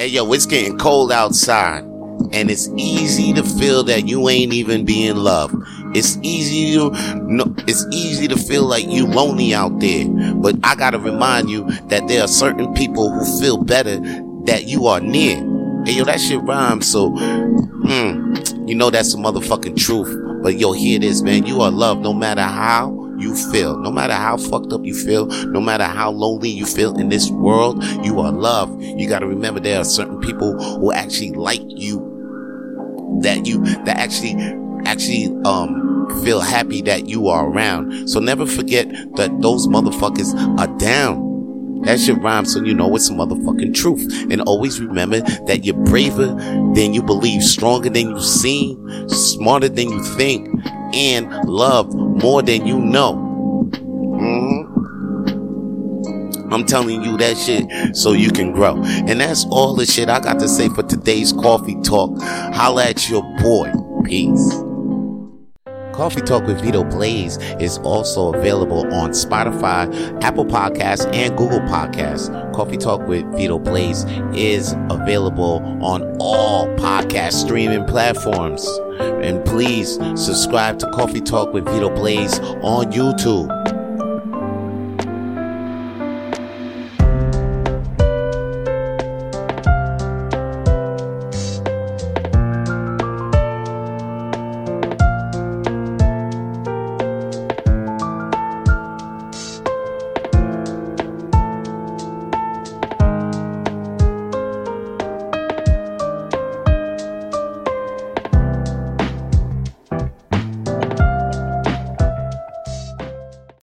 Hey yo, it's getting cold outside. And it's easy to feel that you ain't even being loved. It's easy to no, it's easy to feel like you lonely out there. But I gotta remind you that there are certain people who feel better that you are near. Hey yo, that shit rhymes, so hmm, you know that's the motherfucking truth. But yo, hear this, man. You are loved no matter how you feel. No matter how fucked up you feel, no matter how lonely you feel in this world, you are loved. You got to remember there are certain people who actually like you, that you, that actually, actually, um, feel happy that you are around. So never forget that those motherfuckers are down. That shit rhyme so you know it's motherfucking truth. And always remember that you're braver than you believe, stronger than you seem, smarter than you think, and love more than you know. Mm-hmm. I'm telling you that shit so you can grow. And that's all the shit I got to say for today's coffee talk. Holla at your boy. Peace. Coffee Tawlk with Vito Blaze is also available on Spotify, Apple Podcasts, and Google Podcasts. Coffee Tawlk with Vito Blaze is available on all podcast streaming platforms. And please subscribe to Coffee Tawlk with Vito Blaze on YouTube.